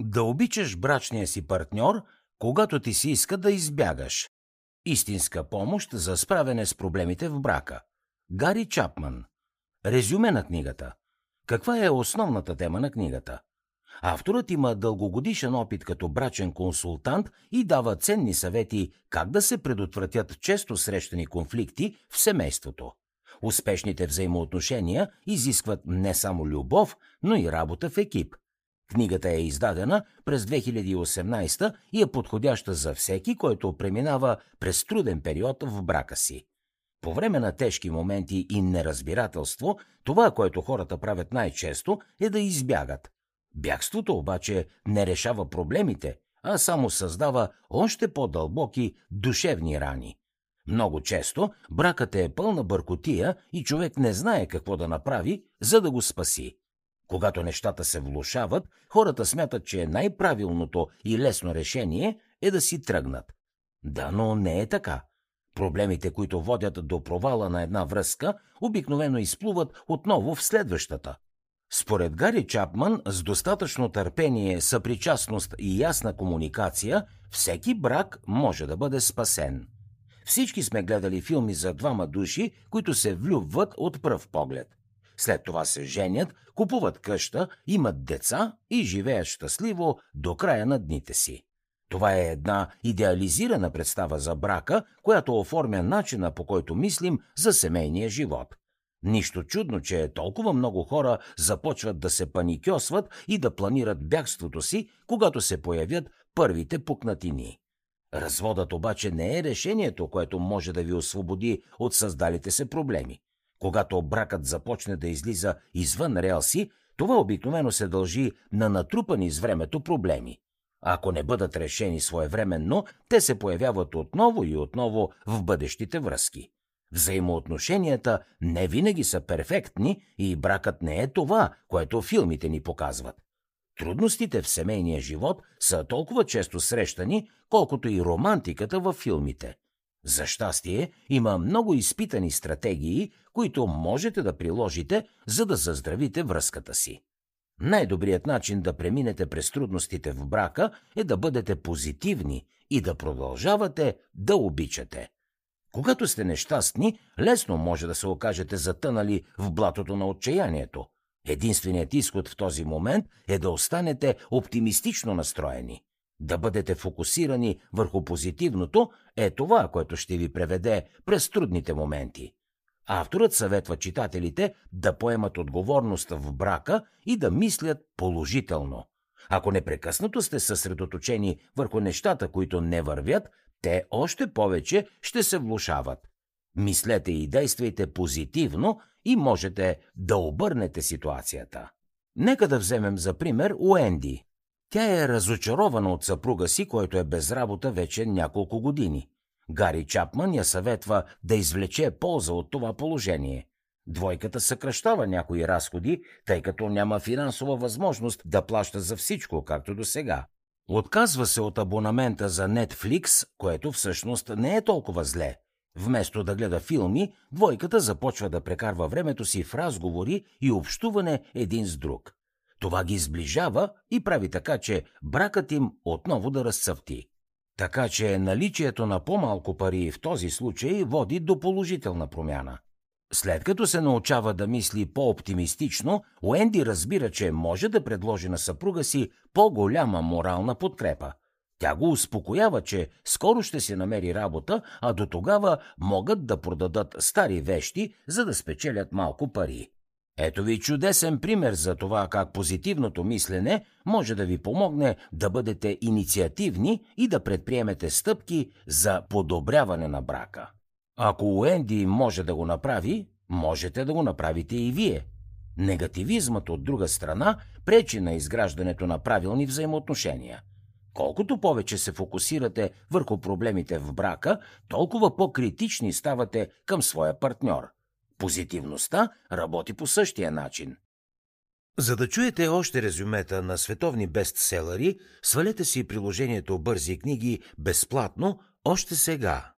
Да обичаш брачния си партньор, когато ти си иска да избягаш. Истинска помощ за справяне с проблемите в брака. Гари Чапман. Резюме на книгата. Каква е основната тема на книгата? Авторът има дългогодишен опит като брачен консултант и дава ценни съвети как да се предотвратят често срещани конфликти в семейството. Успешните взаимоотношения изискват не само любов, но и работа в екип. Книгата е издадена през 2018 и е подходяща за всеки, който преминава през труден период в брака си. По време на тежки моменти и неразбирателство, това, което хората правят най-често, е да избягат. Бягството обаче не решава проблемите, а само създава още по-дълбоки душевни рани. Много често бракът е пълна бъркотия и човек не знае какво да направи, за да го спаси. Когато нещата се влушават, хората смятат, че най-правилното и лесно решение е да си тръгнат. Да, но не е така. Проблемите, които водят до провала на една връзка, обикновено изплуват отново в следващата. Според Гари Чапман, с достатъчно търпение, съпричастност и ясна комуникация, всеки брак може да бъде спасен. Всички сме гледали филми за двама души, които се влюбват от пръв поглед. След това се женят, купуват къща, имат деца и живеят щастливо до края на дните си. Това е една идеализирана представа за брака, която оформя начина по който мислим за семейния живот. Нищо чудно, че толкова много хора започват да се паникьосват и да планират бягството си, когато се появят първите пукнатини. Разводът обаче не е решението, което може да ви освободи от създалите се проблеми. Когато бракът започне да излиза извън релси, това обикновено се дължи на натрупани с времето проблеми. Ако не бъдат решени своевременно, те се появяват отново и отново в бъдещите връзки. Взаимоотношенията не винаги са перфектни и бракът не е това, което филмите ни показват. Трудностите в семейния живот са толкова често срещани, колкото и романтиката във филмите. За щастие, има много изпитани стратегии, които можете да приложите, за да заздравите връзката си. Най-добрият начин да преминете през трудностите в брака е да бъдете позитивни и да продължавате да обичате. Когато сте нещастни, лесно може да се окажете затънали в блатото на отчаянието. Единственият изход в този момент е да останете оптимистично настроени. Да бъдете фокусирани върху позитивното е това, което ще ви преведе през трудните моменти. Авторът съветва читателите да поемат отговорност в брака и да мислят положително. Ако непрекъснато сте съсредоточени върху нещата, които не вървят, те още повече ще се влушават. Мислете и действайте позитивно и можете да обърнете ситуацията. Нека да вземем за пример Уенди. Тя е разочарована от съпруга си, който е без работа вече няколко години. Гари Чапман я съветва да извлече полза от това положение. Двойката съкръщава някои разходи, тъй като няма финансова възможност да плаща за всичко, както до сега. Отказва се от абонамента за Netflix, което всъщност не е толкова зле. Вместо да гледа филми, двойката започва да прекарва времето си в разговори и общуване един с друг. Това ги сближава и прави така, че бракът им отново да разцъфти. Така че наличието на по-малко пари в този случай води до положителна промяна. След като се научава да мисли по-оптимистично, Уенди разбира, че може да предложи на съпруга си по-голяма морална подкрепа. Тя го успокоява, че скоро ще си намери работа, а до тогава могат да продадат стари вещи, за да спечелят малко пари. Ето ви чудесен пример за това как позитивното мислене може да ви помогне да бъдете инициативни и да предприемете стъпки за подобряване на брака. Ако Уенди може да го направи, можете да го направите и вие. Негативизмът от друга страна пречи на изграждането на правилни взаимоотношения. Колкото повече се фокусирате върху проблемите в брака, толкова по-критични ставате към своя партньор. Позитивността работи по същия начин. За да чуете още резюмета на световни бестселери, свалете си приложението Бързи книги безплатно още сега.